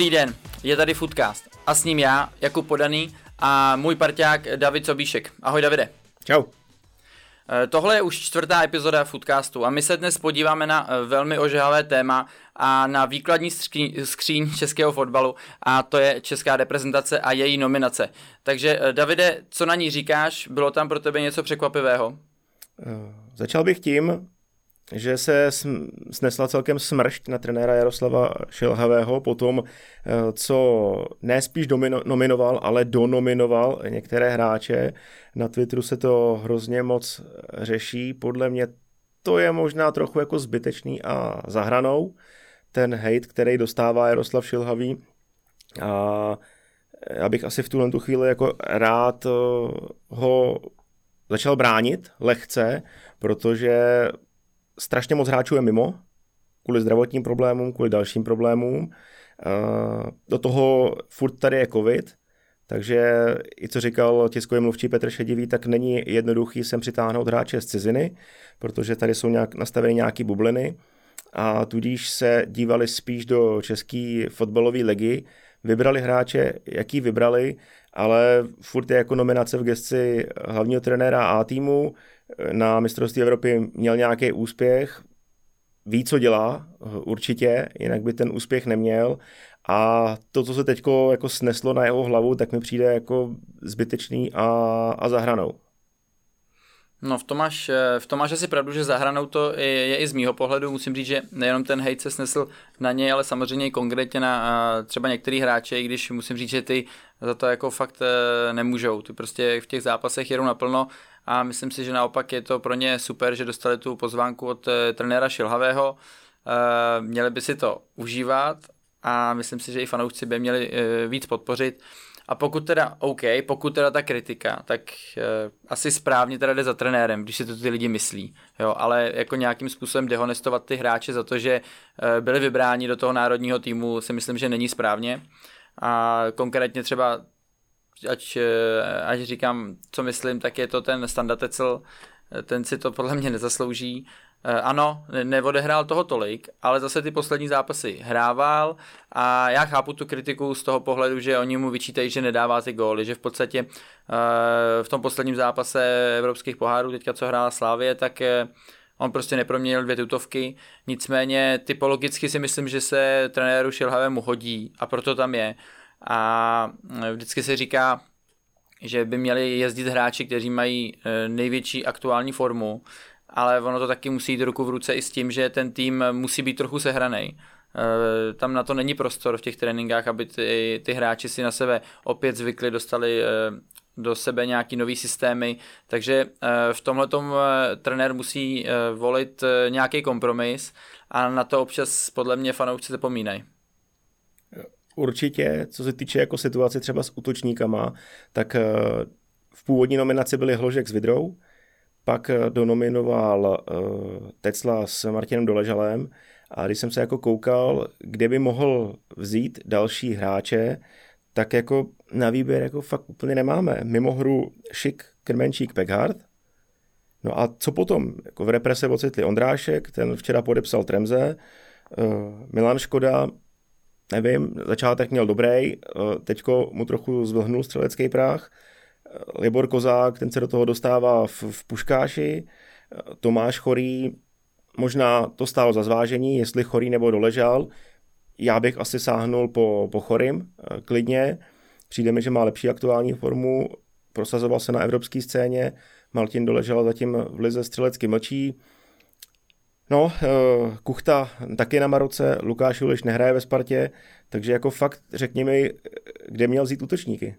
Dobrý den, je tady Foodcast a s ním já, Jakub Podaný a můj parťák David Sobíšek. Ahoj Davide. Čau. Eh, tohle je už čtvrtá epizoda Foodcastu a my se dnes podíváme na eh, velmi ožehavé téma a na výkladní skříň, skříň českého fotbalu a to je česká reprezentace a její nominace. Takže eh, Davide, co na ní říkáš? Bylo tam pro tebe něco překvapivého? Začal bych tím, že se snesla celkem smršť na trenéra Jaroslava Šilhavého po tom, eh, co nespíš domino, nominoval, ale donominoval některé hráče. Na Twitteru se to hrozně moc řeší. Podle mě to je možná trochu jako zbytečný a zahranou, ten hate, který dostává Jaroslav Šilhavý. A já bych asi v tuhle tu chvíli jako rád eh, ho začal bránit lehce, protože strašně moc hráčů je mimo, kvůli zdravotním problémům, kvůli dalším problémům. Eh, do toho furt tady je covid, takže i co říkal tiskový mluvčí Petr Šedivý, tak není jednoduchý sem přitáhnout hráče z ciziny, protože tady jsou nějak nastaveny nějaké bubliny a tudíž se dívali spíš do české fotbalové ligy, vybrali hráče, jaký vybrali, ale furt je jako nominace v gesci hlavního trenéra A týmu, na mistrovství Evropy měl nějaký úspěch, ví, co dělá, určitě, jinak by ten úspěch neměl. A to, co se teď jako sneslo na jeho hlavu, tak mi přijde jako zbytečný a, a zahranou. No v tom, máš, eh, v tom máš asi pravdu, že zahranou to je, je i z mýho pohledu. Musím říct, že nejenom ten hejt se snesl na něj, ale samozřejmě i konkrétně na třeba některý hráče, i když musím říct, že ty za to jako fakt eh, nemůžou. Ty prostě v těch zápasech jedou naplno a myslím si, že naopak je to pro ně super, že dostali tu pozvánku od eh, trenéra Šilhavého. Měli by si to užívat a myslím si, že i fanoušci by měli víc podpořit. A pokud teda, OK, pokud teda ta kritika, tak uh, asi správně teda jde za trenérem, když si to ty lidi myslí, jo, ale jako nějakým způsobem dehonestovat ty hráče za to, že uh, byli vybráni do toho národního týmu, si myslím, že není správně. A konkrétně třeba, ať, uh, ať říkám, co myslím, tak je to ten Standard Tecel, ten si to podle mě nezaslouží. Eh, ano, neodehrál toho tolik, ale zase ty poslední zápasy hrával a já chápu tu kritiku z toho pohledu, že oni mu vyčítají, že nedává ty góly, že v podstatě eh, v tom posledním zápase evropských pohárů, teďka co hrála Slávě, tak eh, on prostě neproměnil dvě tutovky, nicméně typologicky si myslím, že se trenéru Šilhavému hodí a proto tam je. A vždycky se říká, že by měli jezdit hráči, kteří mají největší aktuální formu, ale ono to taky musí jít ruku v ruce i s tím, že ten tým musí být trochu sehraný. Eh, tam na to není prostor v těch tréninkách, aby ty, ty hráči si na sebe opět zvykli, dostali eh, do sebe nějaký nový systémy, takže eh, v tomhle trenér musí volit nějaký kompromis a na to občas podle mě fanoušci zapomínají. Určitě, co se týče jako situace třeba s útočníkama, tak v původní nominaci byli Hložek s Vidrou, pak eh, donominoval uh, Tesla s Martinem Doležalem a když jsem se jako koukal, kde by mohl vzít další hráče, tak jako na výběr jako fakt úplně nemáme. Mimo hru Šik, Krmenčík, Peghard. No a co potom? Jako v represe ocitli Ondrášek, ten včera podepsal Tremze, Milan Škoda, nevím, začátek měl dobrý, uh, teďko mu trochu zvlhnul střelecký práh, Libor Kozák, ten se do toho dostává v, v Puškáši, Tomáš Chorý, možná to stálo za zvážení, jestli Chorý nebo doležal, já bych asi sáhnul po, po Chorým, eh, klidně, přijde mi, že má lepší aktuální formu, prosazoval se na evropské scéně, Martin doležal zatím v lize střelecky mlčí, No, eh, Kuchta taky na Maroce, Lukáš Juliš nehraje ve Spartě, takže jako fakt řekni mi, kde měl vzít útočníky.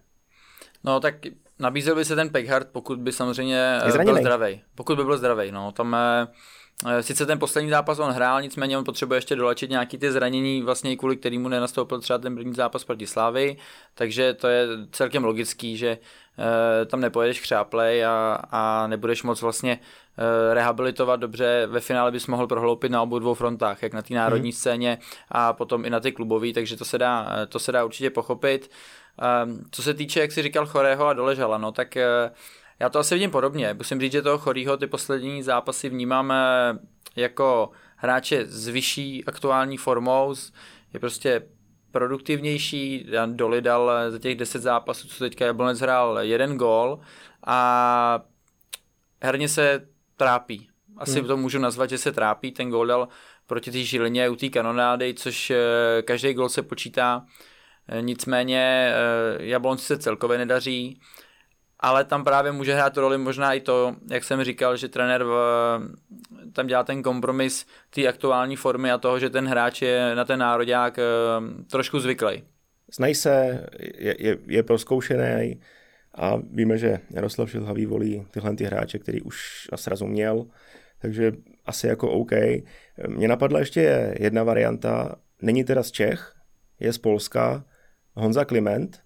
No tak nabízel by se ten Peghard, pokud by samozřejmě eh, byl zdravý. Pokud by byl zdravý, no. Tam eh, eh, Sice ten poslední zápas on hrál, nicméně on potřebuje ještě dolečit nějaký ty zranění, vlastně kvůli kterému nenastoupil třeba ten první zápas proti Slávy, takže to je celkem logický, že tam nepojedeš křáplej a, a nebudeš moc vlastně rehabilitovat dobře, ve finále bys mohl prohloupit na obou dvou frontách, jak na té národní hmm. scéně a potom i na ty klubové, takže to se dá, to se dá určitě pochopit. Ehm, co se týče, jak si říkal, Chorého a Doležala, no tak eh, já to asi vidím podobně. Musím říct, že toho Chorýho ty poslední zápasy vnímáme jako hráče s vyšší aktuální formou, je prostě produktivnější. Doli dal za těch 10 zápasů, co teďka Jablonec hrál, jeden gól a herně se trápí. Asi hmm. to můžu nazvat, že se trápí. Ten gól dal proti té Žilině u té kanonády, což eh, každý gól se počítá. Eh, nicméně eh, Jablonci se celkově nedaří, ale tam právě může hrát roli možná i to, jak jsem říkal, že trenér v, tam dělá ten kompromis té aktuální formy a toho, že ten hráč je na ten národák trošku zvyklý. Znají se, je, je, je proskoušený a víme, že Jaroslav Šilhavý volí tyhle ty hráče, který už na srazu měl, takže asi jako OK. Mně napadla ještě jedna varianta, není teda z Čech, je z Polska, Honza Kliment,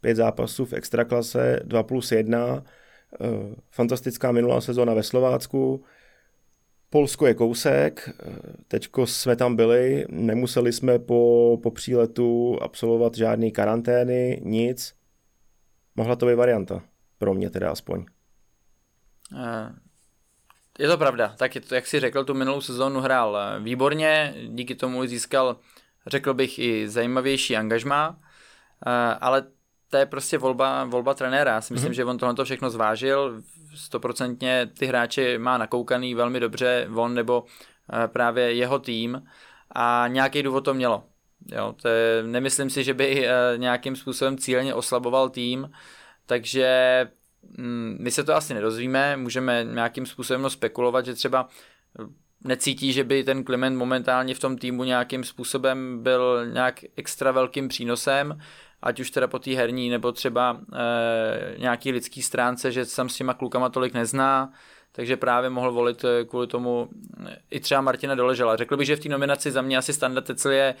pět zápasů v extraklase, 2 plus 1, eh, fantastická minulá sezóna ve Slovácku, Polsko je kousek, eh, teďko jsme tam byli, nemuseli jsme po, po příletu absolvovat žádný karantény, nic. Mohla to být varianta, pro mě teda aspoň. Eh, je to pravda, tak je to, jak si řekl, tu minulou sezónu hrál výborně, díky tomu získal, řekl bych, i zajímavější angažmá, ale to je prostě volba, volba trenéra. Já si myslím, mm-hmm. že on tohle všechno zvážil, stoprocentně ty hráče má nakoukaný velmi dobře, on nebo eh, právě jeho tým a nějaký důvod to mělo. Jo, to je, nemyslím si, že by eh, nějakým způsobem cíleně oslaboval tým, takže mm, my se to asi nedozvíme, můžeme nějakým způsobem spekulovat, že třeba necítí, že by ten Kliment momentálně v tom týmu nějakým způsobem byl nějak extra velkým přínosem, ať už teda po té herní, nebo třeba e, nějaký lidský stránce, že sam s těma klukama tolik nezná, takže právě mohl volit eh, kvůli tomu eh, i třeba Martina Doležela. Řekl bych, že v té nominaci za mě asi Standa Tecel je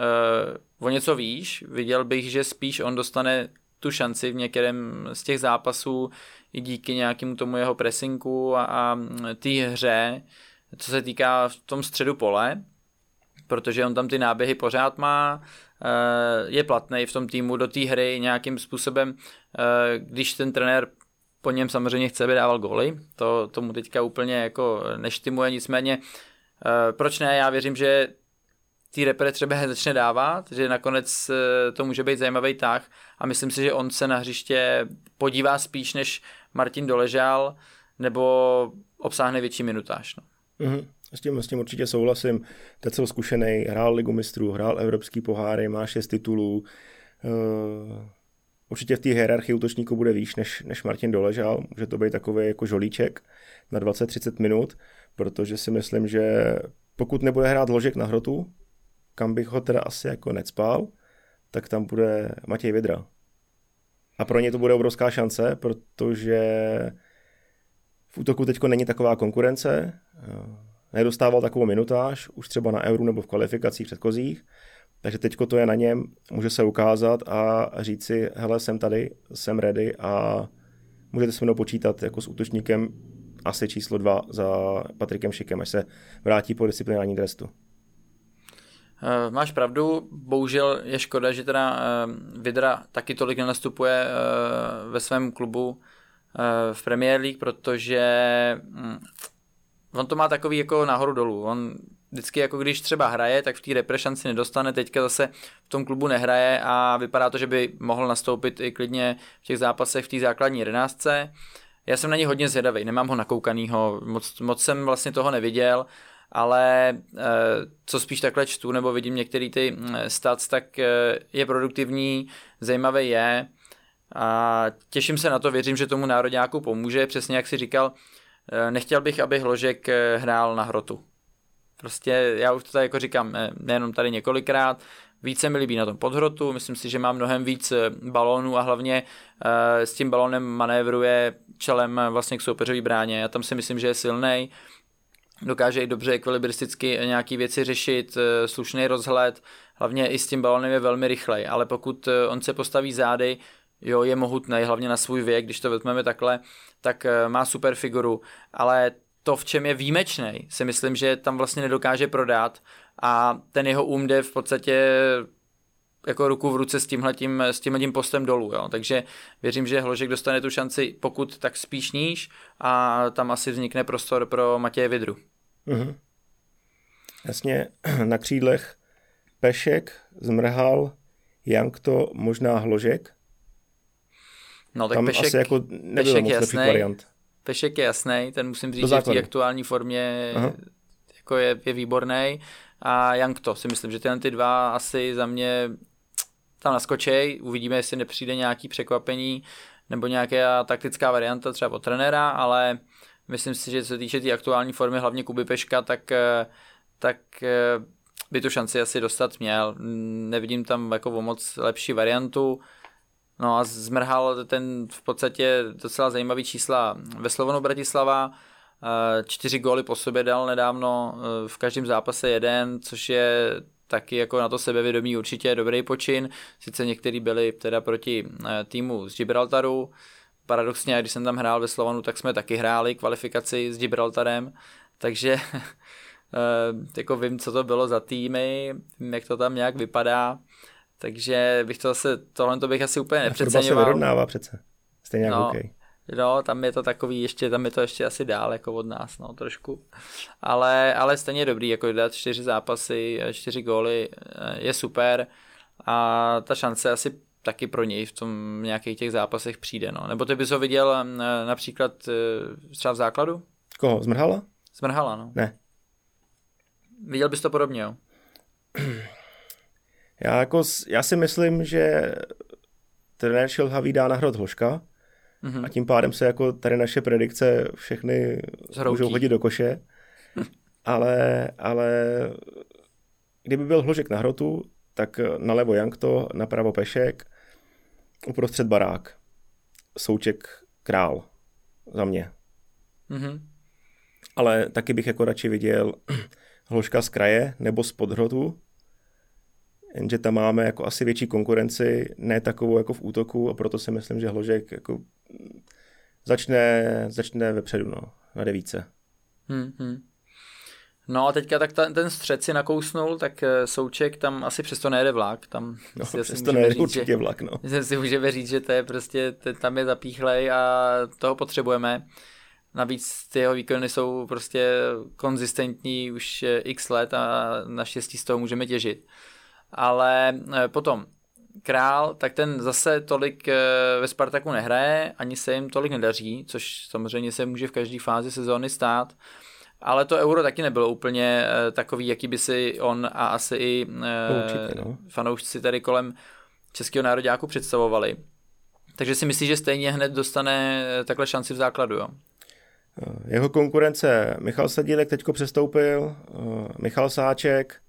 e, o něco výš. Viděl bych, že spíš on dostane tu šanci v některém z těch zápasů i díky nějakému tomu jeho presinku a, a té hře, co se týká v tom středu pole, protože on tam ty náběhy pořád má, Eh, je platný v tom týmu do té hry nějakým způsobem, eh, když ten trenér po něm samozřejmě chce, aby dával góly, to tomu teďka úplně jako neštimuje, nicméně proč ne, já věřím, že ty repre třeba začne dávat, že nakonec to může být zajímavý tah a myslím si, že on se na hřiště podívá spíš než Martin Doležal nebo obsáhne větší minutáž. No. Mm-hmm. S tím, s tím určitě souhlasím. Teď jsem zkušený, hrál ligu mistrů, hrál evropský poháry, má šest titulů. Uh, určitě v té hierarchii útočníků bude výš než, než Martin Doležal. Může to být takový jako žolíček na 20-30 minut, protože si myslím, že pokud nebude hrát ložek na hrotu, kam bych ho teda asi jako necpal, tak tam bude Matěj Vidra. A pro ně to bude obrovská šance, protože v útoku teď není taková konkurence nedostával takovou minutáž, už třeba na euru nebo v kvalifikacích předchozích, takže teďko to je na něm, může se ukázat a říct si, hele, jsem tady, jsem ready a můžete se mnou počítat jako s útočníkem asi číslo dva za Patrikem Šikem, až se vrátí po disciplinární trestu. Eh, máš pravdu, bohužel je škoda, že teda eh, Vidra taky tolik nenastupuje eh, ve svém klubu v Premier League, protože hm, on to má takový jako nahoru dolů. On vždycky jako když třeba hraje, tak v té reprešanci nedostane, teďka zase v tom klubu nehraje a vypadá to, že by mohl nastoupit i klidně v těch zápasech v té základní jedenáctce. Já jsem na něj hodně zvědavý, nemám ho nakoukanýho, moc, moc jsem vlastně toho neviděl, ale e, co spíš takhle čtu nebo vidím některé ty eh, stats, tak e, je produktivní, zajímavý je. A těším se na to, věřím, že tomu národňáku pomůže, přesně jak si říkal, Eh, nechtěl bych, aby Hložek eh, hrál na hrotu. Prostě já už to tady jako říkám eh, nejenom tady několikrát, více mi líbí na tom podhrotu, myslím si, že má mnohem víc balónů a hlavně s tím balónem manévruje čelem vlastně k soupeřový bráně. Já tam si myslím, že je silný, dokáže i dobře ekvilibristicky nějaký věci řešit, slušný rozhled, hlavně i s tím balónem je velmi rychlej, ale pokud on se postaví zády, jo, je mohutný, hlavně na svůj věk, když to vezmeme takhle, tak eh, má super figuru, ale to, v čem je výjimečný, si myslím, že tam vlastně nedokáže prodat a ten jeho úm jde v podstatě jako ruku v ruce s tímhletím, s tímhletím postem dolů, jo. takže věřím, že Hložek dostane tu šanci pokud tak spíš níž a tam asi vznikne prostor pro Matěje Vidru. Mm-hmm. Jasně, na křídlech Pešek, Zmrhal, Jankto, možná Hložek. No tak Tam Pešek, asi jako Pešek moc jasnej. variant. Pešek je jasný, ten musím říct, že v té aktuální formě Aha. jako je, je výborný. A Jankto si myslím, že tyhle ty dva asi za mě tam naskočej, uvidíme, jestli nepřijde nějaký překvapení nebo nějaká taktická varianta třeba od trenéra, ale myslím si, že co se týče té tý aktuální formy, hlavně Kuby Peška, tak, eh, tak eh, by tu šanci asi dostat měl. Nevidím tam jako o moc lepší variantu. No a zmrhal ten v podstatě docela zajímavý čísla ve Slovonu Bratislava. Eh, Čtyři góly po sobě dal nedávno, v každém zápase jeden, což je taky jako na to sebevědomí určitě dobrý počin. Sice některý byli teda proti týmu z Gibraltaru. Paradoxně, když jsem tam hrál ve Slovanu, tak jsme taky hráli kvalifikaci s Gibraltarem, takže eh, jako vím, co to bylo za týmy, vím, jak to tam nějak vypadá. Takže bych to zase, tohle to bych asi úplně A Fotbal se nepřeceňoval. vyrovnává přece. Stejně jako No. hokej. No, tam je to takový ještě, tam je to ještě asi dál jako od nás, no, trošku. Ale, ale stejně dobrý, jako dát čtyři zápasy, čtyři góly eh, je super a ta šance asi taky pro něj v tom nějakých těch zápasech přijde, no. Nebo ty bys ho viděl eh, například eh, třeba v základu? Koho? Zmrhala? Zmrhala, no. Ne. Viděl bys to podobně, jo? Já, jako, já si myslím, že trenér Šilhavý dá na hrot Hloška Mhm. a tím pádem se jako tady naše predikce všechny Zhroutí. můžou hodit do koše. ale, ale kdyby byl Hložek na hrotu, tak nalevo Jankto, napravo Pešek, uprostřed barák. Souček král za mě. Mhm. Ale taky bych jako radši viděl Hloška z kraje nebo z podhrotu, jenže tam máme jako asi větší konkurenci, ne takovou jako v útoku a proto si myslím, že Hložek jako začne, začne vepředu, no, na devíce. Hmm, hmm. No a teďka tak ta, ten střed si nakousnul, tak eh, Souček tam asi přesto nejede vlak, tam No, si přesto nejde říct, určitě že, vlak, no. si můžeme říct, že to je prostě, tam je zapíchlej a toho potřebujeme. Navíc ty jeho výkony jsou prostě konzistentní už eh, x let a naštěstí z toho můžeme těžit. Ale eh, potom Král, tak ten zase tolik ve Spartaku nehraje, ani se jim tolik nedaří, což samozřejmě se může v každé fázi sezóny stát. Ale to euro taky nebylo úplně eh, takový, jaký by si on a asi i No, určitě, no. fanoušci tady kolem Českého nároďáku představovali. Takže si myslíš, že stejně hned dostane eh, takhle šanci v základu, jo? Jeho konkurence Michal Sadílek teďko přestoupil, Michal Sáček.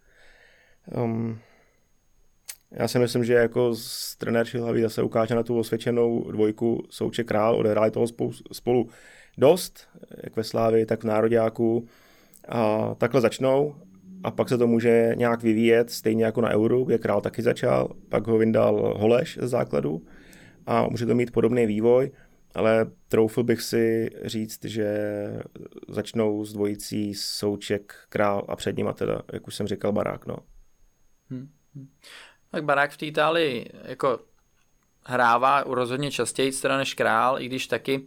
Um, já si myslím, že jako z trenér Šilhavý zase ukáže na tu osvědčenou dvojku Souček Král, odehráli toho spolu, spolu dost, jak ve Slávii, tak v Nároďáku. A takhle začnou a pak se to může nějak vyvíjet, stejně jako na Euro, kde Král taky začal, pak ho vyndal Holeš ze základu a může to mít podobný vývoj ale troufl bych si říct, že začnou s dvojicí Souček, Král a před nima teda, jak už jsem říkal, Barák, no. Hmm. Tak Barák v té Itálii jako hrává rozhodně častěji teda než Král, i když taky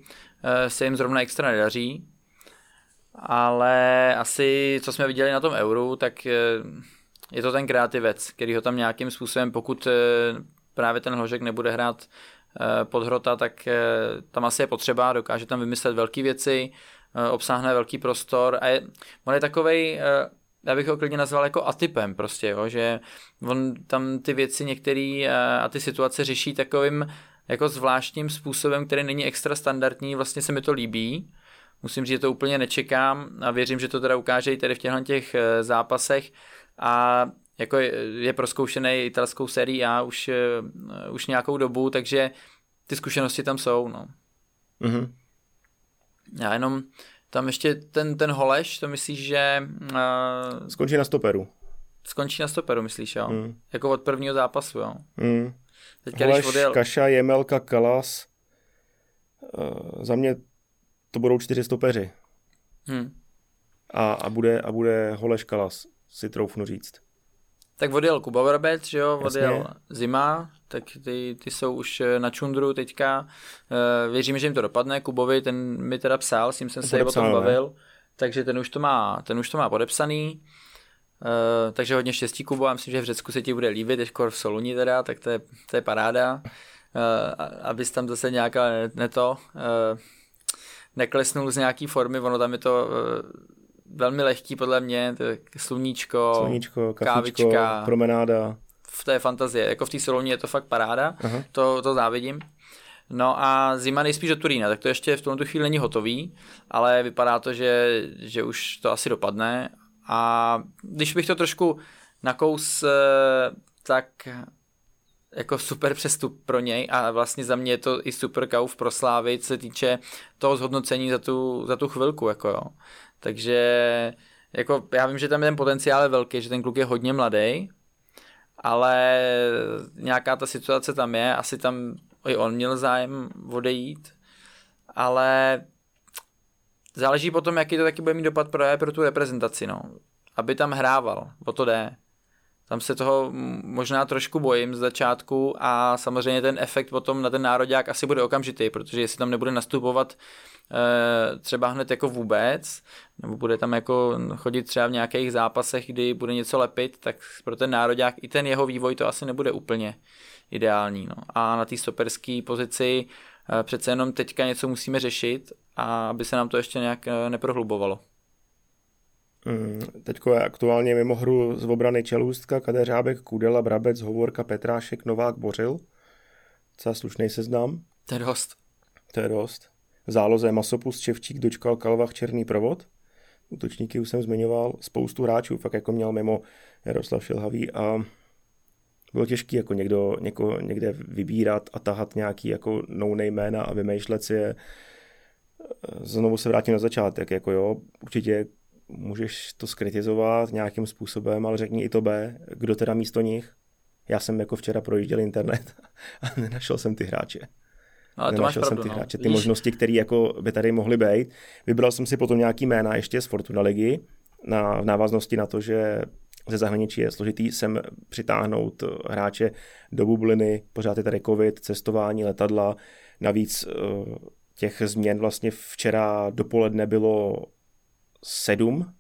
se jim zrovna extra nedaří. Ale asi, co jsme viděli na tom euru, tak uh, je to ten kreativec, který ho tam nějakým způsobem, pokud uh, právě ten Hložek nebude hrát podhrota, tak tam asi je potřeba, dokáže tam vymyslet velké věci, obsáhne velký prostor a je, on je takovej, já bych ho klidně nazval jako atypem prostě, jo, že on tam ty věci některé a ty situace řeší takovým jako zvláštním způsobem, který není extra standardní, vlastně se mi to líbí, musím říct, že to úplně nečekám a věřím, že to teda ukáže i tady v těchto těch zápasech a jako je, proskoušený italskou sérii A už, uh, už nějakou dobu, takže ty zkušenosti tam jsou, no. Mm-hmm. Já jenom tam ještě ten, ten Holeš, to myslíš, že... Uh, skončí na stoperu. Skončí na stoperu, myslíš, jo? Mm. Jako od prvního zápasu, jo? Mm. Teďka, Holeš, když odjel... Kaša, Jemelka, Kalas. Uh, za mě to budou čtyři stopeři. Hmm. A, a, bude, a bude Holeš Kalas, si troufnu říct. Tak odjel Kuba Vrabec, že jo, odjel Jasně. Zima, tak ty, ty jsou už na čundru teďka. Uh, věřím, že jim to dopadne. Kubovi, ten mi teda psal, s tím jsem se o tom bavil. Takže ten už to má, ten už to má podepsaný. Uh, takže hodně štěstí, Kubo, já myslím, že v Řecku se ti bude líbit, teď v Soluni teda, tak to je, to je paráda. Uh, abys tam zase nějaká neto uh, neklesnul z nějaký formy, ono tam je to uh, velmi lehký podle mě, to je sluníčko, sluníčko kafičko, kávička, promenáda. To je fantazie, jako v té Soluni je to fakt paráda, Aha. to, to závidím. No a zima nejspíš do Turína, tak to ještě v tomto chvíli není hotový, ale vypadá to, že, že už to asi dopadne. A když bych to trošku nakous, tak jako super přestup pro něj a vlastně za mě je to i super kauf pro Slávy, co se týče toho zhodnocení za tu, za tu chvilku, jako jo. Takže jako já vím, že tam ten potenciál je velký, že ten kluk je hodně mladý, ale nějaká ta situace tam je, asi tam i on měl zájem odejít, ale záleží potom, jaký to taky bude mít dopad pro, pro tu reprezentaci, no. Aby tam hrával, o to jde. Tam se toho možná trošku bojím z začátku a samozřejmě ten efekt potom na ten národák asi bude okamžitý, protože jestli tam nebude nastupovat e, třeba hned jako vůbec, nebo bude tam jako chodit třeba v nějakých zápasech, kdy bude něco lepit, tak pro ten národák i ten jeho vývoj to asi nebude úplně ideální. No. A na té stoperské pozici e, přece jenom teďka něco musíme řešit a aby se nám to ještě nějak e, neprohlubovalo. Mm, teďko je aktuálně mimo hru z obrany Čelůstka, Kadeřábek, Kudela, Brabec, Hovorka, Petrášek, Novák, Bořil. Co slušný seznam. To je dost. To je dost. V záloze Masopus, Čevčík, Dočkal, Kalvach, Černý provod. Útočníky už jsem zmiňoval. Spoustu hráčů fakt jako měl mimo Jaroslav Šilhavý a bylo těžké jako někdo, něko, někde vybírat a tahat nějaký jako no jména a vymýšlet si je. Znovu se vrátím na začátek, jako jo, určitě můžeš to skritizovat nějakým způsobem, ale řekni i to B, kdo teda místo nich. Já jsem jako včera projížděl internet a nenašel jsem ty hráče. No, ale to máš pravdu, jsem ty no. hráče, ty Víš... možnosti, které jako by tady mohly být. Vybral jsem si potom nějaký jména ještě z Fortuna ligy, na, v návaznosti na to, že ze zahraničí je složitý sem přitáhnout hráče do bubliny, pořád je tady covid, cestování, letadla, navíc eh, těch změn vlastně včera dopoledne bylo sedm,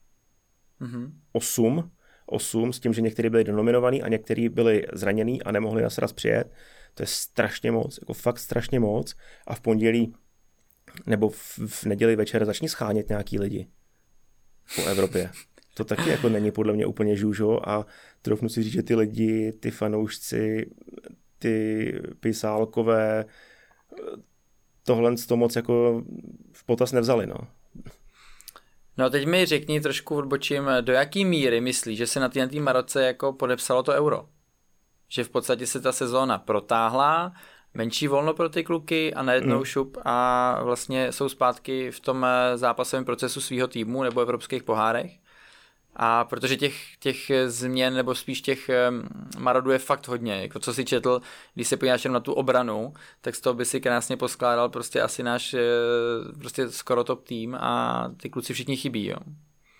mm-hmm. osm, osm, s tím, že někteří byli denominovaní a někteří byli zranění a nemohli na sraz přijet. To je strašně moc, jako fakt strašně moc. A v pondělí nebo v, v neděli večer začni schánět nějaký lidi po Evropě. To taky jako není podle mě úplně žůžo a trofnu si říct, že ty lidi, ty fanoušci, ty pisálkové tohle to moc jako v potaz nevzali, no. No teď mi řekni trošku odbočím, do jaký míry myslí, že se na té Maroce jako podepsalo to euro? Že v podstatě se ta sezóna protáhla, menší volno pro ty kluky a najednou mm. šup a vlastně jsou zpátky v tom eh, zápasovém procesu svého týmu nebo evropských pohárech. A protože těch, těch změn, nebo spíš těch marodů je fakt hodně. Jako co si četl, když se podíváš na tu obranu, tak z toho by si krásně poskládal prostě asi náš eh, prostě skoro top tým a ty kluci všichni chybí. Jo,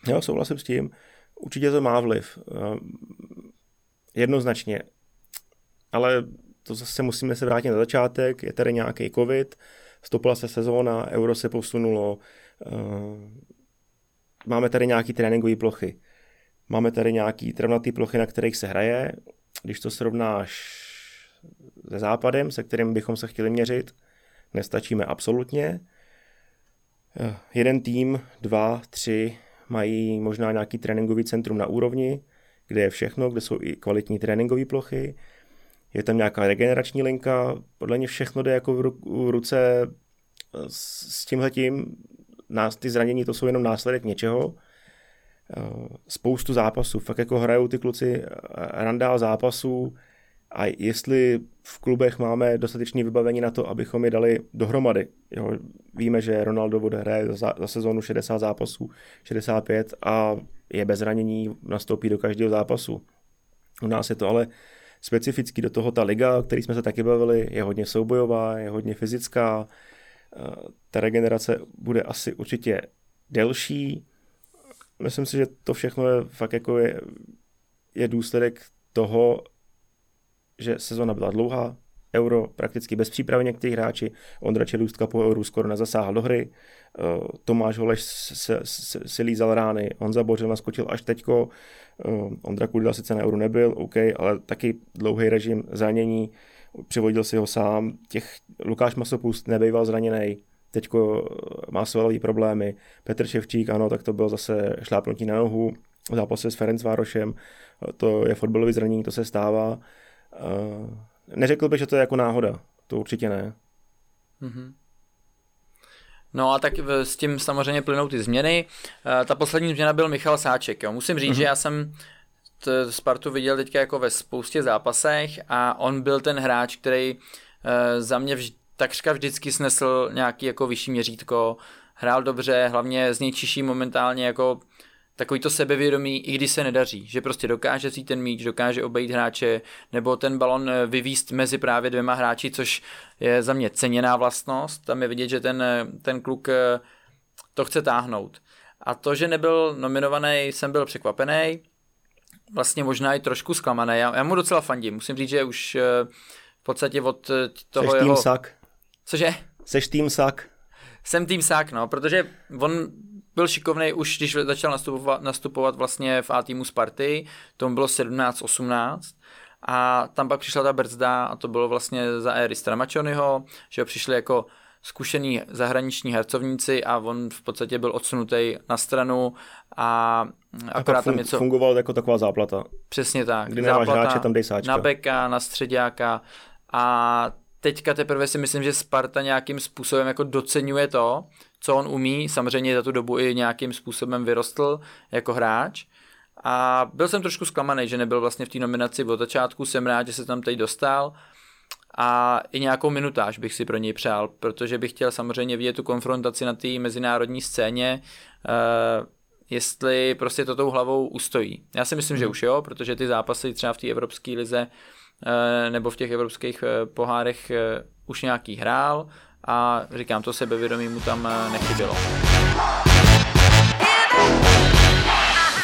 jo souhlasím s tím. Určitě to má vliv. Eh, jednoznačně. Ale to zase musíme se vrátit na začátek. Je tady nějaký covid, stopila se sezóna, euro se posunulo, eh, máme tady nějaké tréninkové plochy. Máme tady nějaký travnatý plochy, na kterých se hraje. Když to srovnáš se západem, se kterým bychom se chtěli měřit, nestačíme absolutně. Jeden tým, dva, tři mají možná nějaký tréninkový centrum na úrovni, kde je všechno, kde jsou i kvalitní tréninkové plochy. Je tam nějaká regenerační linka, podle mě všechno jde jako v ruce s tímhletím. Ty zranění to jsou jenom následek něčeho, Eh, spoustu zápasů. Fakt jako hrajou ty kluci eh, randál zápasů a jestli v klubech máme dostatečné vybavení na to, abychom je dali dohromady. Jo, víme, že Ronaldo bude hraje za, za sezónu 60 zápasů, 65 a je bez zranění, nastoupí do každého zápasu. U nás je to ale specifický do toho ta liga, o který jsme se taky bavili, je hodně soubojová, je hodně fyzická, eh, ta regenerace bude asi určitě delší, myslím si, že to všechno je fakt jako je, je důsledek toho, že sezona byla dlouhá, euro prakticky bez přípravy některých hráči. Ondra Čelůstka po euru skoro nezasáhl do hry. Eh, Tomáš Holeš se, se, si lízal rány, Honza Bořil naskočil až teďko. Eh, Ondra Kudila sice na euro nebyl, OK, ale taky dlouhý režim zranění. Přivodil si ho sám. Těch Lukáš Masopust nebejval zraněný teďko má svalový problémy. Petr Ševčík, ano, tak to bylo zase šlápnutí na nohu v zápase s Ferenc Várošem. To je fotbalový zranění, to se stává. Neřekl bych, že to je jako náhoda. To určitě ne. Mm-hmm. No a tak s tím samozřejmě plynou ty změny. Ta poslední změna byl Michal Sáček. Jo. Musím říct, mm-hmm. že já jsem Spartu viděl teďka jako ve spoustě zápasech a on byl ten hráč, který za mě vž- takřka vždycky snesl nějaký jako vyšší měřítko, hrál dobře, hlavně z něj čiší momentálně jako takový to sebevědomí, i když se nedaří, že prostě dokáže si ten míč, dokáže obejít hráče, nebo ten balon eh, vyvíst mezi právě dvěma hráči, což je za mě ceněná vlastnost. Tam je vidět, že ten, eh, ten kluk eh, to chce táhnout. A to, že nebyl nominovaný, jsem byl překvapený, vlastně možná i trošku zklamaný. Já, já mu docela fandím, musím říct, že už v podstatě od toho Seš jeho... sak. Cože? Seš tým sak. Jsem tým sak, no, protože on byl šikovný už, když začal nastupovat, nastupovat vlastně v A týmu Sparty, tomu bylo 17-18 a tam pak přišla ta brzda a to bylo vlastně za éry Stramačonyho, že přišli jako zkušený zahraniční hercovníci a on v podstatě byl odsunutý na stranu a akorát tam něco... Fungoval jako taková záplata. Přesně tak. Kdy nemáš hráče, tam dej sáčka. Na beka, na středáka a teďka teprve si myslím, že Sparta nějakým způsobem jako docenuje to, co on umí, samozřejmě za tu dobu i nějakým způsobem vyrostl jako hráč. A byl jsem trošku zklamaný, že nebyl vlastně v té nominaci od začátku, jsem rád, že se tam teď dostal a i nějakou minutáž bych si pro něj přál, protože bych chtěl samozřejmě vidět tu konfrontaci na té mezinárodní scéně, uh, jestli prostě to tou hlavou ustojí. Já si myslím, že už jo, protože ty zápasy třeba v té evropské lize uh, nebo v těch evropských uh, pohárech už nějaký hrál, a říkám, to sebevědomí mu tam eh, nechybělo.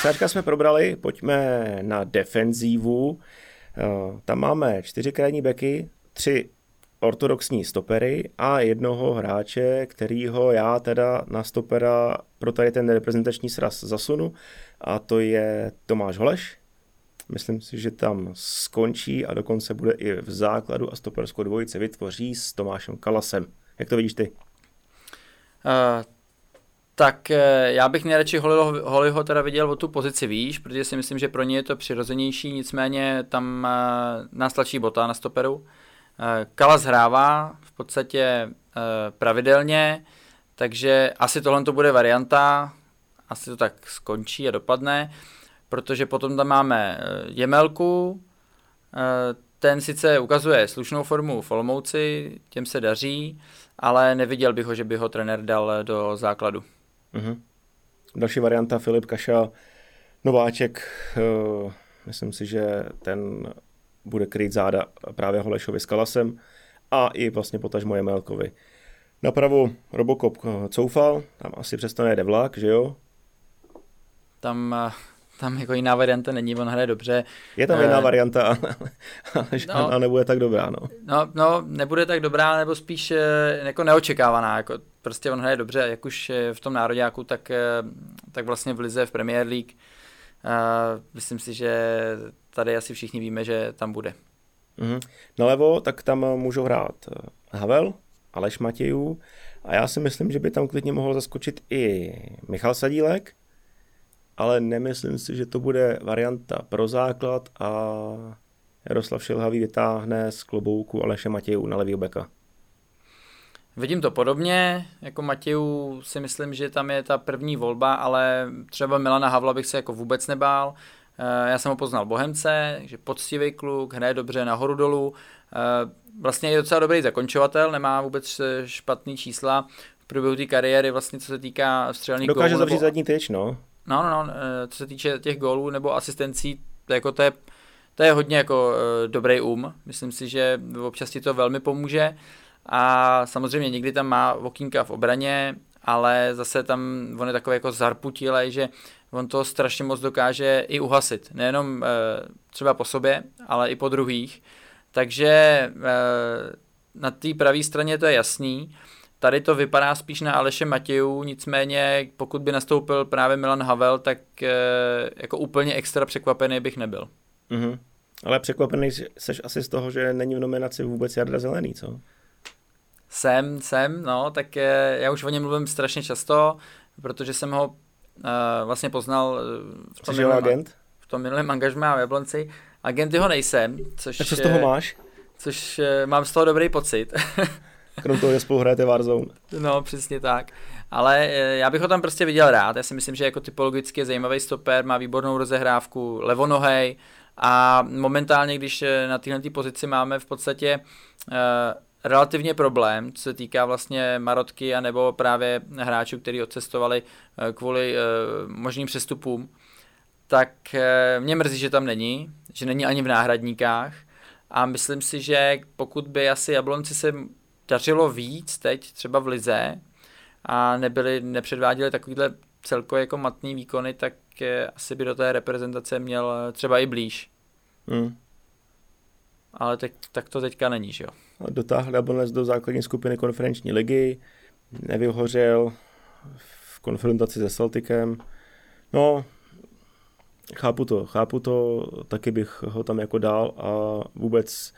Sáčka jsme probrali, pojďme na defenzívu. Eh, tam máme čtyři krajní beky, tři ortodoxní stopery a jednoho hráče, kterýho já teda na stopera pro tady ten reprezentační sraz zasunu a to je Tomáš Holeš. Myslím si, že tam skončí a dokonce bude i v základu a stoperskou dvojice vytvoří s Tomášem Kalasem. Jak to vidíš ty? Uh, tak uh, já bych nejradši Holiho, Holiho teda viděl o tu pozici výš, protože si myslím, že pro ně je to přirozenější, nicméně tam uh, nás tlačí bota na stoperu. Uh, Kalas hrává v podstatě pravidelně, takže asi tohle to bude varianta, asi to tak skončí a dopadne, protože potom tam máme Jemelku, ten sice ukazuje slušnou formu v Olomouci, těm se daří, ale neviděl bych ho, že by ho trenér dal do základu. Uh-huh. Další varianta Filip Kaša, nováček, uh, myslím si, že ten bude kryt záda právě Holešovi s Kalasem a i vlastně potažmo Jemelkovi. Napravo Robokop eh, coufal, tam asi přesto nejde vlak, že jo? Tam tam jako jiná varianta není, on hraje dobře. Je tam jiná uh, varianta, ale, ale no, nebude tak dobrá, no. no. No, nebude tak dobrá, nebo spíš eh, jako neočekávaná, jako prostě on hraje dobře, jak už v tom nároďáku, tak, eh, tak vlastně v Lize v Premier League. Uh, myslím si, že tady asi všichni víme, že tam bude. Mm-hmm. Nalevo, tak tam můžou hrát Havel, Aleš Matějů a já si myslím, že by tam klidně mohl zaskočit i Michal Sadílek, ale nemyslím si, že to bude varianta pro základ a Jaroslav Šilhavý vytáhne z klobouku Aleše Matějů na levý beka. Vidím to podobně, jako Matějů si myslím, že tam je ta první volba, ale třeba Milana Havla bych se jako vůbec nebál. Eh, já jsem ho poznal Bohemce, že poctivý kluk, hraje dobře nahoru dolů, eh, vlastně je docela dobrý zakončovatel, nemá vůbec špatný čísla v průběhu té kariéry, vlastně co se týká střelných. Dokáže zavřít zadní tyč, no. No, no, no, eh, co se týče těch gólů nebo asistencí, to, jako to, je, to je hodně jako uh, dobrý um. Myslím si, že občas ti to velmi pomůže. A samozřejmě někdy tam má okýnka v obraně, ale zase tam on je takový jako zarputilej, že on to strašně moc dokáže i uhasit. Nejenom uh, třeba po sobě, ale i po druhých. Takže na té pravé straně to je jasný. Tady to vypadá spíš na Aleše Matějů, nicméně pokud by nastoupil právě Milan Havel, tak jako úplně extra překvapený bych nebyl. Mm-hmm. Ale překvapený seš asi z toho, že není v nominaci vůbec Jarda Zelený, co? Jsem, jsem, no, tak je, já už o něm mluvím strašně často, protože jsem ho uh, vlastně poznal v tom, minulém, agent? v tom minulém angažmá v Jablonci. Agenty ho nejsem, což... Tak co z toho máš? Což uh, mám z toho dobrý pocit. Krom toho, že spolu hrajete Warzone. No, přesně tak. Ale já bych ho tam prostě viděl rád. Já si myslím, že jako typologicky je zajímavý stoper, má výbornou rozehrávku, levonohej, a momentálně, když eh, na téhle pozici máme v podstatě uh, relativně problém, co se týká vlastně Marotky a nebo právě hráčů, kteří odcestovali kvůli možným přestupům, tak mě mrzí, že tam není, že není ani v náhradníkách a myslím si, že pokud by asi Jablonci se dařilo víc teď třeba v Lize a nebyli, nepředváděli takovýhle celkově jako matný výkony, tak asi by do té reprezentace měl třeba i blíž. Hmm. Ale teď, tak to teďka není, že jo. Dotáhl Jablonec do základní skupiny konferenční ligy, nevyhořel v konfrontaci se Celticem. No, chápu to, chápu to, taky bych ho tam jako dal a vůbec,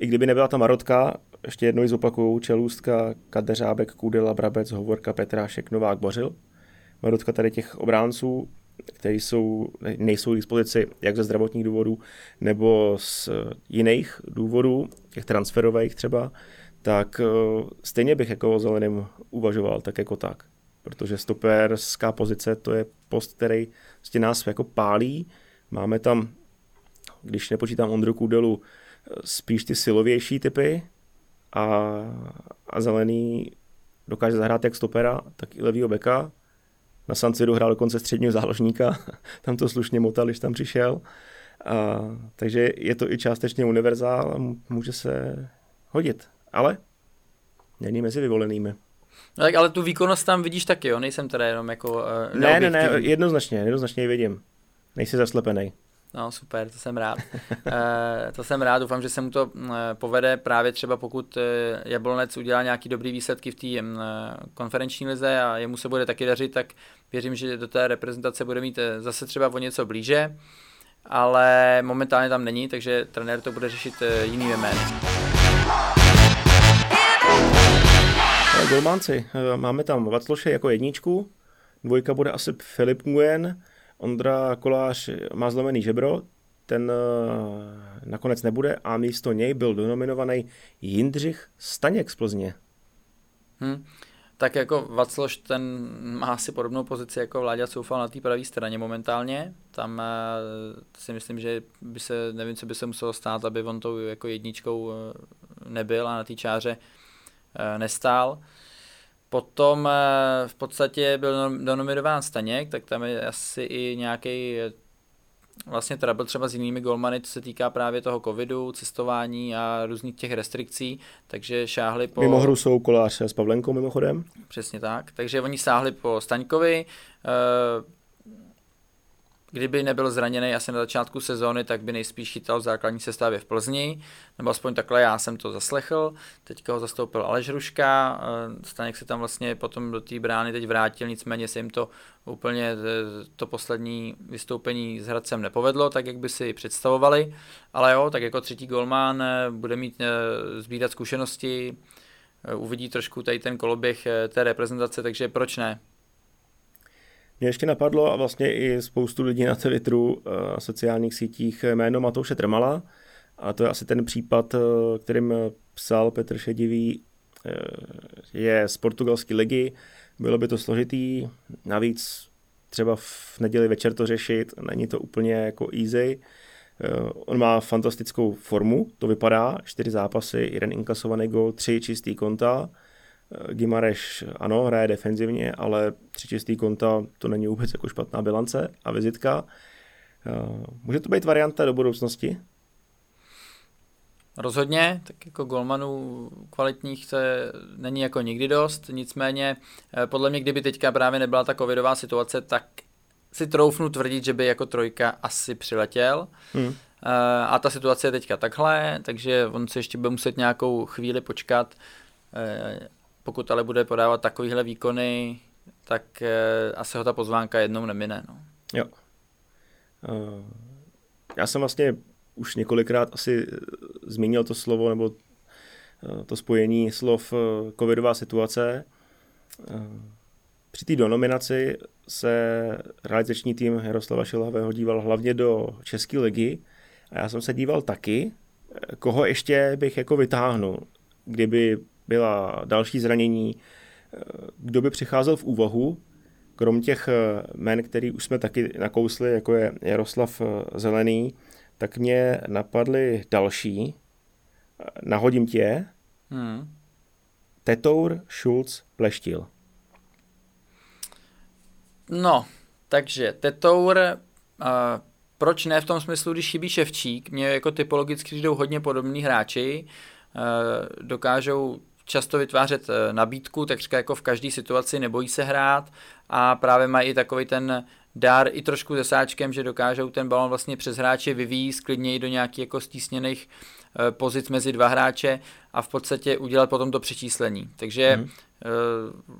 i kdyby nebyla ta Marotka, ještě jednou ji zopakuju, Čelůstka, Kadeřábek, Kudela, Brabec, Hovorka, Petrášek, Novák, Bořil. Marotka tady těch obránců které jsou, nejsou k dispozici jak ze zdravotních důvodů nebo z jiných důvodů, těch transferových třeba, tak eh, stejně bych jako o zeleným uvažoval tak jako tak. Protože stoperská pozice to je post, který vlastně nás jako pálí. Máme tam, když nepočítám Ondru Kudelu, spíš ty silovější typy a, a zelený dokáže zahrát jak stopera, tak i levýho beka na San Siro hrál dokonce středního záložníka, tam to slušně motal, když tam přišel. A, takže je to i částečně univerzál a může se hodit. Ale není mezi vyvolenými. No tak ale tu výkonnost tam vidíš taky, jo? Nejsem teda jenom jako uh, Ne, ne, ne, jednoznačně, jednoznačně ji vidím. Nejsi zaslepený. No super, to jsem rád. e, to jsem rád, doufám, že se mu to e, povede právě třeba pokud e, Jablonec udělá nějaký dobrý výsledky v té e, konferenční lize a jemu se bude taky dařit, tak věřím, že do té reprezentace bude mít zase třeba o něco blíže, ale momentálně tam není, takže trenér to bude řešit jinými jmény. Golmánci, máme tam Vacloše jako jedničku, dvojka bude asi Filip Nguyen, Ondra Kolář má zlomený žebro, ten eh, nakonec nebude a místo něj byl donominovaný Jindřich Staněk z Plzně. Hmm. Tak jako Vacloš, ten má asi podobnou pozici jako Vláďa Soufal na té pravé straně momentálně. Tam uh, si myslím, že by se, nevím, co by se muselo stát, aby on tou jako jedničkou uh, nebyl a na té čáře nestál. Potom eh, v podstatě byl donominován Staněk, tak tam je asi i nějaký eh, vlastně trouble třeba s jinými golmany, co se týká právě toho covidu, cestování a různých těch restrikcí, takže šáhli po... Mimo hru jsou kolář s Pavlenkou mimochodem. Přesně tak, takže oni sáhli po Staňkovi, eh, Kdyby nebyl zraněný asi na začátku sezóny, tak by nejspíš chytal v základní sestavě v Plzni, nebo aspoň takhle já jsem to zaslechl. Teďka ho zastoupil Aleš Ruška, eh, Staněk se tam vlastně potom do té brány teď vrátil, nicméně se jim to úplně eh, to poslední vystoupení s Hradcem nepovedlo, tak jak by si představovali, ale jo, tak jako třetí golman eh, bude mít sbírat zkušenosti, uvidí trošku tady ten koloběh té reprezentace, takže proč ne? Mě ještě napadlo a vlastně i spoustu lidí na Twitteru a eh, sociálních sítích jméno Matouše Trmala. A to je asi ten případ, eh, kterým psal Petr Šedivý, eh, je z portugalské ligy. Bylo by to složitý, navíc třeba v neděli večer to řešit, není to úplně jako easy. On má fantastickou formu, to vypadá, čtyři zápasy, jeden inkasovaný gol, tři čistý konta Gimareš ano, hraje defenzivně, ale tři čistý konta to není vůbec jako špatná bilance a vizitka. Eh, může to být varianta do budoucnosti? Rozhodně, tak jako golmanů kvalitních to je, není jako nikdy dost, nicméně eh, podle mě, kdyby teďka právě nebyla ta covidová situace, tak si troufnu tvrdit, že by jako trojka asi přiletěl. Hmm. a ta situace je teďka takhle, takže on se ještě bude muset nějakou chvíli počkat. Pokud ale bude podávat takovýhle výkony, tak asi ho ta pozvánka jednou nemine. No. Jo. Já jsem vlastně už několikrát asi zmínil to slovo nebo to spojení slov covidová situace. Při té donominaci se realizační tým Jaroslava Šilhavého díval hlavně do České ligy a já jsem se díval taky, koho ještě bych jako vytáhnul, kdyby byla další zranění, kdo by přicházel v úvahu, krom těch men, který už jsme taky nakousli, jako je Jaroslav Zelený, tak mě napadly další. Nahodím tě. Hmm. Tetour, Schulz, Pleštil. No, takže Tetour, uh, proč ne v tom smyslu, když chybí Ševčík, mě jako typologicky jdou hodně podobní hráči, uh, dokážou často vytvářet uh, nabídku, takže jako v každé situaci nebojí se hrát a právě mají i takový ten dár i trošku zesáčkem, že dokážou ten balon vlastně přes hráče vyvíjí klidněji do nějakých jako stísněných uh, pozic mezi dva hráče a v podstatě udělat potom to přečíslení. Takže hmm. uh,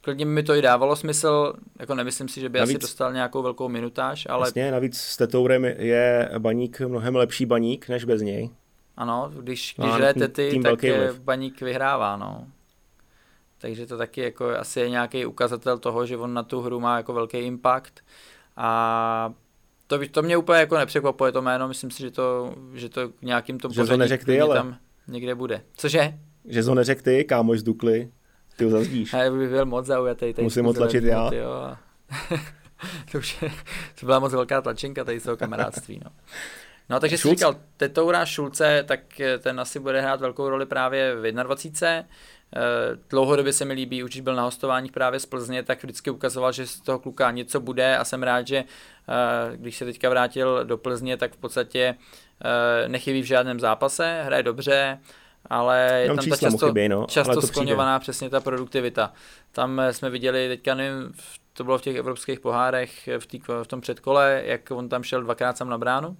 klidně mi to i dávalo smysl, jako nemyslím si, že by navíc, asi dostal nějakou velkou minutáž, ale... Vlastně, navíc s Tetourem je baník mnohem lepší baník, než bez něj. Ano, když, když hrajete ty, tak je baník vyhrává, no. Takže to taky jako asi je nějaký ukazatel toho, že on na tu hru má jako velký impact a to, to mě úplně jako nepřekvapuje to jméno, myslím si, že to, že to nějakým tom že pořadí ty, ale... tam někde bude. Cože? Že to neřek ty, kámoš z Dukly. Ty ho zazdíš. Já bych byl moc zaujatý. Musím otlačit já. Jo. to už je, to byla moc velká tlačenka tady z toho kamarádství. No. No takže jsi říkal, Tetoura Šulce, tak ten asi bude hrát velkou roli právě v 21. Eh, dlouhodobě se mi líbí, už byl na hostování právě z Plzně, tak vždycky ukazoval, že z toho kluka něco bude a jsem rád, že eh, když se teďka vrátil do Plzně, tak v podstatě eh, nechybí v žádném zápase, hraje dobře, ale je tam ta často, chybí, no, často to skloňovaná přesně ta produktivita. Tam jsme viděli teďka, nevím, to bylo v těch evropských pohárech v, tý, v tom předkole, jak on tam šel dvakrát sam na bránu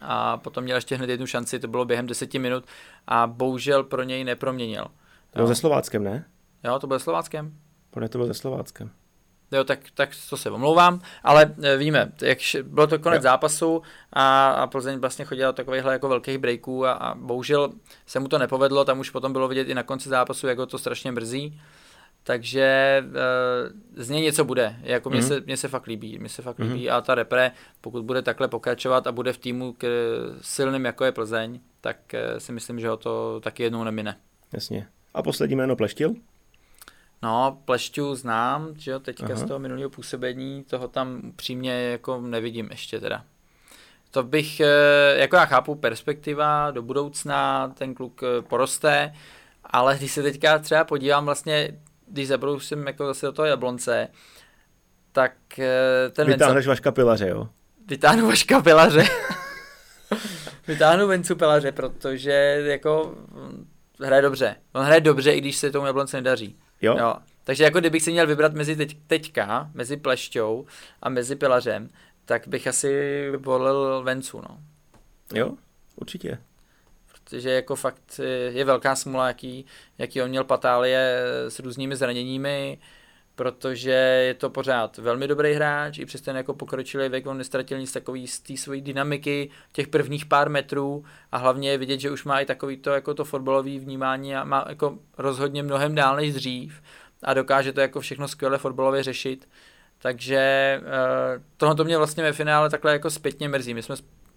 a potom měl ještě hned jednu šanci, to bylo během deseti minut a bohužel pro něj neproměnil. To bylo se Slováckem, ne? Jo, to bylo Slováckem. Podle to bylo se Slováckem. Jo, tak, tak to se omlouvám, ale e, víme, jak bylo to konec jo. zápasu a, a Plzeň vlastně chodila takovýchhle jako velkých breaků a, a bohužel se mu to nepovedlo, tam už potom bylo vidět i na konci zápasu, jak ho to strašně mrzí. Takže e, z něj něco bude. Jako mm-hmm. se, mně se fakt líbí. Mně se fakt mm-hmm. líbí a ta repre, pokud bude takhle pokračovat a bude v týmu k, silným jako je Plzeň, tak e, si myslím, že ho to taky jednou nemine. Jasně. A poslední jméno Pleštil? No, Plešťu znám, že jo, teďka Aha. z toho minulého působení, toho tam přímě jako nevidím ještě teda. To bych, eh, jako já chápu, perspektiva do budoucna, ten kluk poroste, ale když se teďka třeba podívám vlastně, když zabrousím jako zase do toho Jablonce, tak eh, ten Vytáhneš Venco... Vaška Pilaře, jo? Vytáhnu Vaška Pilaře. Vytáhnu Vencu Pilaře, protože jako hraje dobře. On hraje dobře, i když se tomu Jablonce nedaří. Jo? jo. Takže jako kdybych si měl vybrat mezi teď, teďka, mezi Plešťou a mezi Pilařem, tak bych asi volil Vencu, no. Jo, určitě. Protože jako fakt je velká smula, jaký, jaký on měl patálie s různými zraněními, protože je to pořád velmi dobrý hráč, i přes ten jako pokročilý věk, on nestratil nic takový z té své dynamiky, těch prvních pár metrů a hlavně je vidět, že už má i takový to, jako to fotbalové vnímání a má jako rozhodně mnohem dál než dřív a dokáže to jako všechno skvěle fotbalově řešit. Takže eh, tohle to mě vlastně ve finále takhle jako zpětně mrzí. My jsme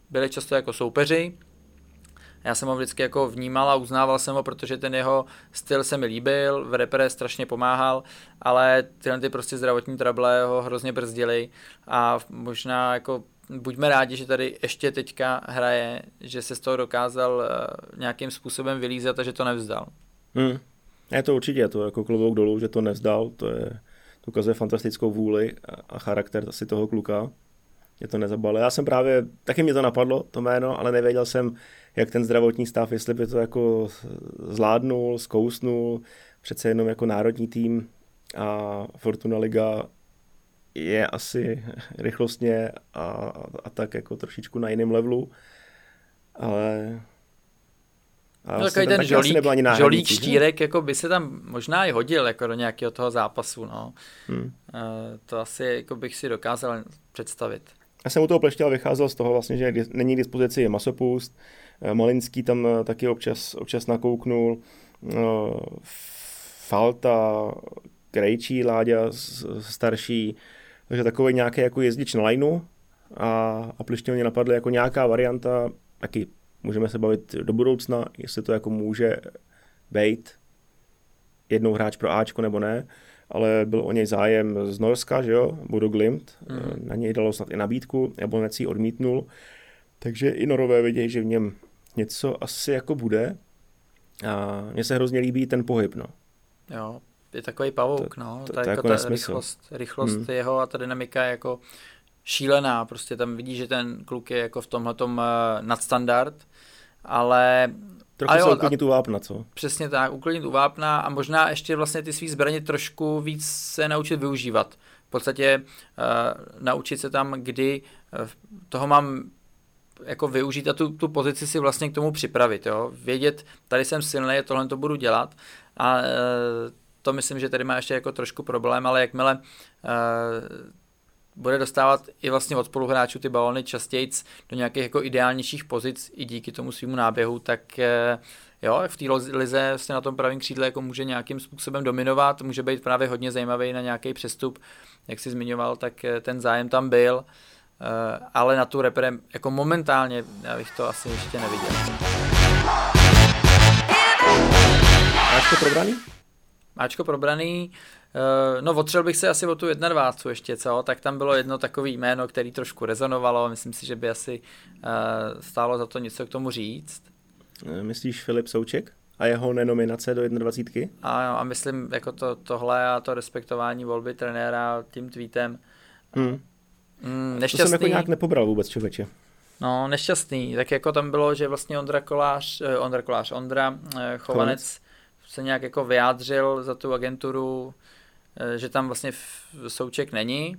byli často jako soupeři, já jsem ho vždycky jako vnímal a uznával jsem ho, protože ten jeho styl se mi líbil, v repere strašně pomáhal, ale tyhle ty prostě zdravotní trable ho hrozně brzdily a možná jako buďme rádi, že tady ještě teďka hraje, že se z toho dokázal eh, nějakým způsobem vylízat a že to nevzdal. Hmm. Je to určitě, to jako klobouk dolů, že to nevzdal, to je, to ukazuje fantastickou vůli a charakter asi toho kluka. Je to nezabalil. Já jsem právě, taky mě to napadlo, to jméno, ale nevěděl jsem, jak ten zdravotní stav, jestli by to jako zvládnul, zkousnul, přece jenom jako národní tým a Fortuna Liga je asi rychlostně a, a tak jako trošičku na jiném levelu, ale no, takový ten žolík, žolík štírek jako by se tam možná i hodil jako do nějakého toho zápasu. No. Hmm. Uh, to asi jako bych si dokázal představit. Já jsem u toho pleštěla vycházel z toho vlastně, že není k dispozici masopust, eh, Malinský tam eh, taky občas, občas nakouknul, Falta, Krejčí, Láďa starší, takže takový nějaký jako jezdič na lineu. A, a Plištěm mě napadly jako nějaká varianta, taky můžeme se bavit do budoucna, jestli to jako může být jednou hráč pro Ačko nebo ne, ale byl o něj zájem z Norska, že jo, Bodo Glimt, mm. na něj dalo snad i nabídku, Jablonec ji odmítnul, takže i Norové vidějí, že v něm něco asi jako bude a mně se hrozně líbí ten pohyb, no. Jo, je takový pavouk, to, no. To, ta, to jako, jako ta rychlost, rychlost hmm. jeho a ta dynamika je jako šílená. Prostě tam vidí, že ten kluk je jako v tomhle uh, nadstandard, ale Trochu a jo, se uklidnit u vápna, co? Přesně tak, uklidnit u vápna a možná ještě vlastně ty svý zbraně trošku víc se naučit využívat. V podstatě uh, naučit se tam, kdy uh, toho mám jako využít a tu, tu pozici si vlastně k tomu připravit. Jo? Vědět, tady jsem silný, tohle to budu dělat a uh, to myslím, že tady má ještě jako trošku problém, ale jakmile uh, bude dostávat i vlastně od spoluhráčů ty balony častěji do nějakých jako ideálnějších pozic i díky tomu svýmu náběhu, tak uh, jo, v té lize vlastně na tom pravém křídle jako může nějakým způsobem dominovat, může být právě hodně zajímavý na nějaký přestup, jak si zmiňoval, tak eh, ten zájem tam byl, uh, ale na tu repre jako momentálně já bych to asi ještě neviděl. Máš to probraný? Ačko probraný, eh, no otřel bych se asi o tu 21 ještě, co, tak tam bylo jedno takové jméno, který trošku rezonovalo, myslím si, že by asi eh, stálo za to něco k tomu říct. Eh, myslíš Filip Souček? A jeho nenominace do 21. A, a myslím, jako to, tohle a to respektování volby trenéra tím tweetem. Hmm. Mm, nešťastný. To jsem jako nějak nepobral vůbec, člověče. No, nešťastný. Tak jako tam bylo, že vlastně Ondra Kolář, eh, Ondra Kolář, Ondra eh, Chovanec, Chovanec se nějak jako vyjádřil za tu agenturu, eh, že tam vlastně souček není.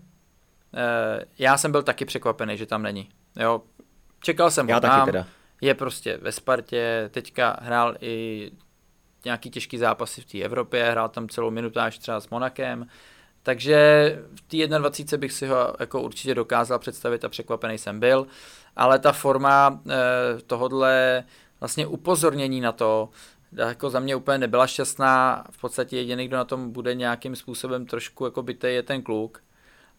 Eh, já jsem byl taky překvapený, že tam není. Jo, čekal jsem Já ho taky tam. Teda. Je prostě ve Spartě, teďka hrál i nějaký těžký zápasy v té Evropě, hrál tam celou minutáž třeba s Monakem, takže v té 21 bych si ho jako určitě dokázal představit a překvapený jsem byl, ale ta forma eh, tohodle vlastně upozornění na to, jako za mě úplně nebyla šťastná. V podstatě jediný, kdo na tom bude nějakým způsobem trošku jako bytej, je ten kluk.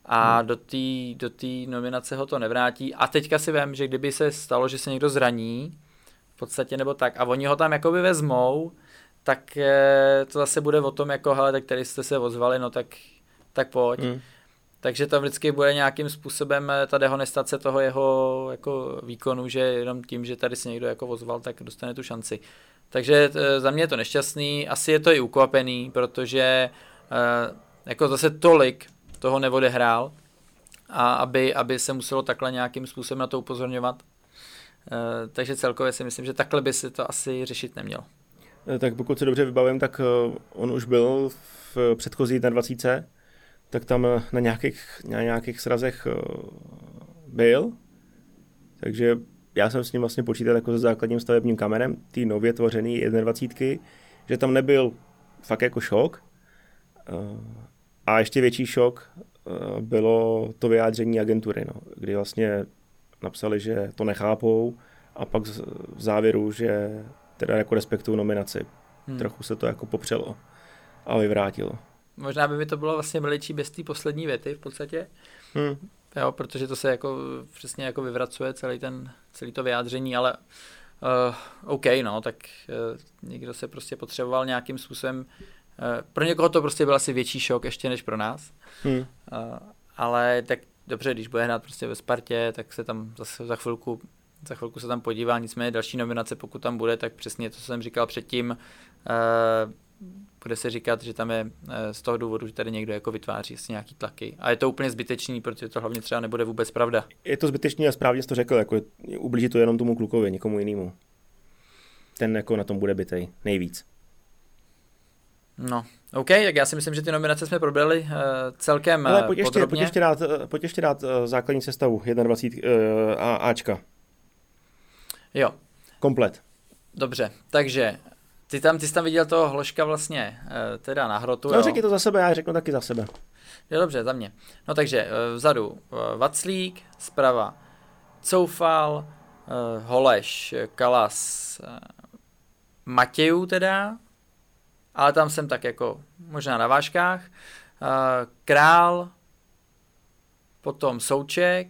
A hmm. do té do tý nominace ho to nevrátí. A teďka si vím, že kdyby se stalo, že se někdo zraní, v podstatě nebo tak, a oni ho tam jakoby vezmou, tak eh, to zase bude o tom, jako hele, tak tady jste se ozvali, no tak, tak pojď. Hmm. Takže to vždycky bude nějakým způsobem eh, ta dehonestace toho jeho jako výkonu, že jenom tím, že tady se někdo jako ozval, tak dostane tu šanci. Takže eh, za mě je to nešťastný, asi je to i ukvapený, protože eh, jako zase tolik toho neodehrál a aby, aby se muselo takhle nějakým způsobem na to upozorňovat. Eh, takže celkově si myslím, že takhle by se to asi řešit nemělo. Tak pokud se dobře vybavím, tak on už byl v předchozí na 20, tak tam na nějakých, na nějakých srazech byl, takže já jsem s ním vlastně počítal jako se základním stavebním kamenem, ty nově tvořený 21, že tam nebyl fakt jako šok. Eh, a ještě větší šok eh, bylo to vyjádření agentury, no, kdy vlastně napsali, že to nechápou a pak v závěru, že teda jako respektují nominaci. Hmm. Trochu se to jako popřelo a vyvrátilo. Možná by mi to bylo vlastně veličí bez té poslední věty v podstatě. Hmm. Jo, protože to se jako přesně jako vyvracuje celý ten, celý to vyjádření, ale uh, OK, no, tak uh, někdo se prostě potřeboval nějakým způsobem, uh, pro někoho to prostě byl asi větší šok ještě než pro nás, hmm. uh, ale tak dobře, když bude hrát prostě ve Spartě, tak se tam zase za chvilku za chvilku se tam podívá, nicméně další nominace, pokud tam bude, tak přesně to, co jsem říkal předtím, uh, bude se říkat, že tam je eh, z toho důvodu, že tady někdo jako vytváří si nějaký tlaky. A je to úplně zbytečný, protože to hlavně třeba nebude vůbec pravda. Je to zbytečný a správně jsi to řekl, jako ublíží to jenom tomu klukovi, nikomu jinému. Ten jako na tom bude bytej nejvíc. No, OK, tak já si myslím, že ty nominace jsme probrali uh, celkem Ale pojď ještě, podrobně. pojď ještě dát, pojď ještě dát uh, základní sestavu 21 uh, a Ačka. Jo. Komplet. Dobře, takže ty tam, ty jsi tam viděl toho hloška vlastně uh, teda na hrotu, No jo? řekni to za sebe, já řeknu taky za sebe. Jo, dobře, za mě. No takže uh, vzadu uh, Vaclík, zprava Coufal, Holeš, Kalas, Matějů teda, ale tam jsem tak jako možná na vážkách, uh, Král, potom Souček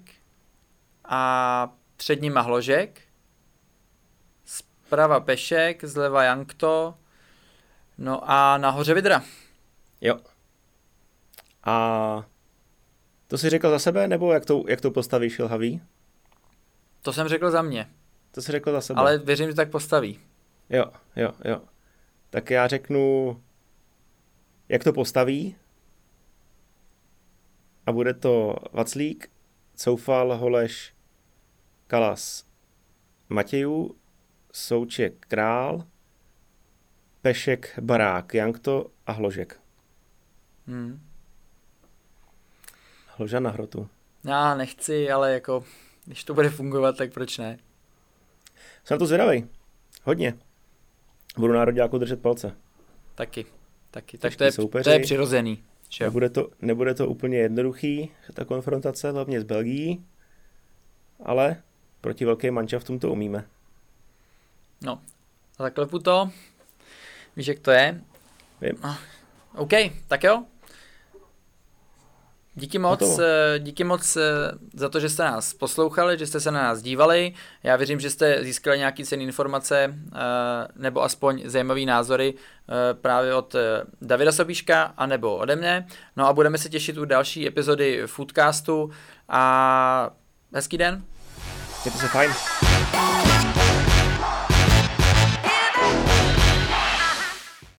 a před nima Hložek, zprava Pešek, zleva Jankto, no a nahoře Vidra. Jo. A to si řekl za sebe, nebo jak to, jak to postavíš, Šilhavý? To jsem řekl za mě, To si řekl za sebe. ale věřím, že tak postaví. Jo, jo, jo. Tak já řeknu, jak to postaví. A bude to Vaclík, Coufal, Holeš, Kalas, Matějů, Souček, Král, Pešek, Barák, Jankto a Hložek. Hmm. Hloža na hrotu. Já nechci, ale jako, když to bude fungovat, tak proč ne? Jsem to zvědavý. Hodně. Budu národňáku držet palce. Taky, taky. Tak to je, soupeři. to je přirozený. Že? Nebude to, nebude to úplně jednoduchý, ta konfrontace, hlavně s Belgií, ale proti velkým manšaftům to umíme. No, zaklepu to. Víš, jak to je? Vím. No, OK, tak jo. Díky moc, Hotovo. eh, díky moc eh, za to, že jste nás poslouchali, že jste se na nás dívali. Já věřím, že jste získali nějaký cenné informace eh, nebo aspoň zajímavé názory právě od Davida Sobíška a nebo ode mne. No a budeme se těšit u další epizody Foodcastu a hezký den. Mějte se fajn.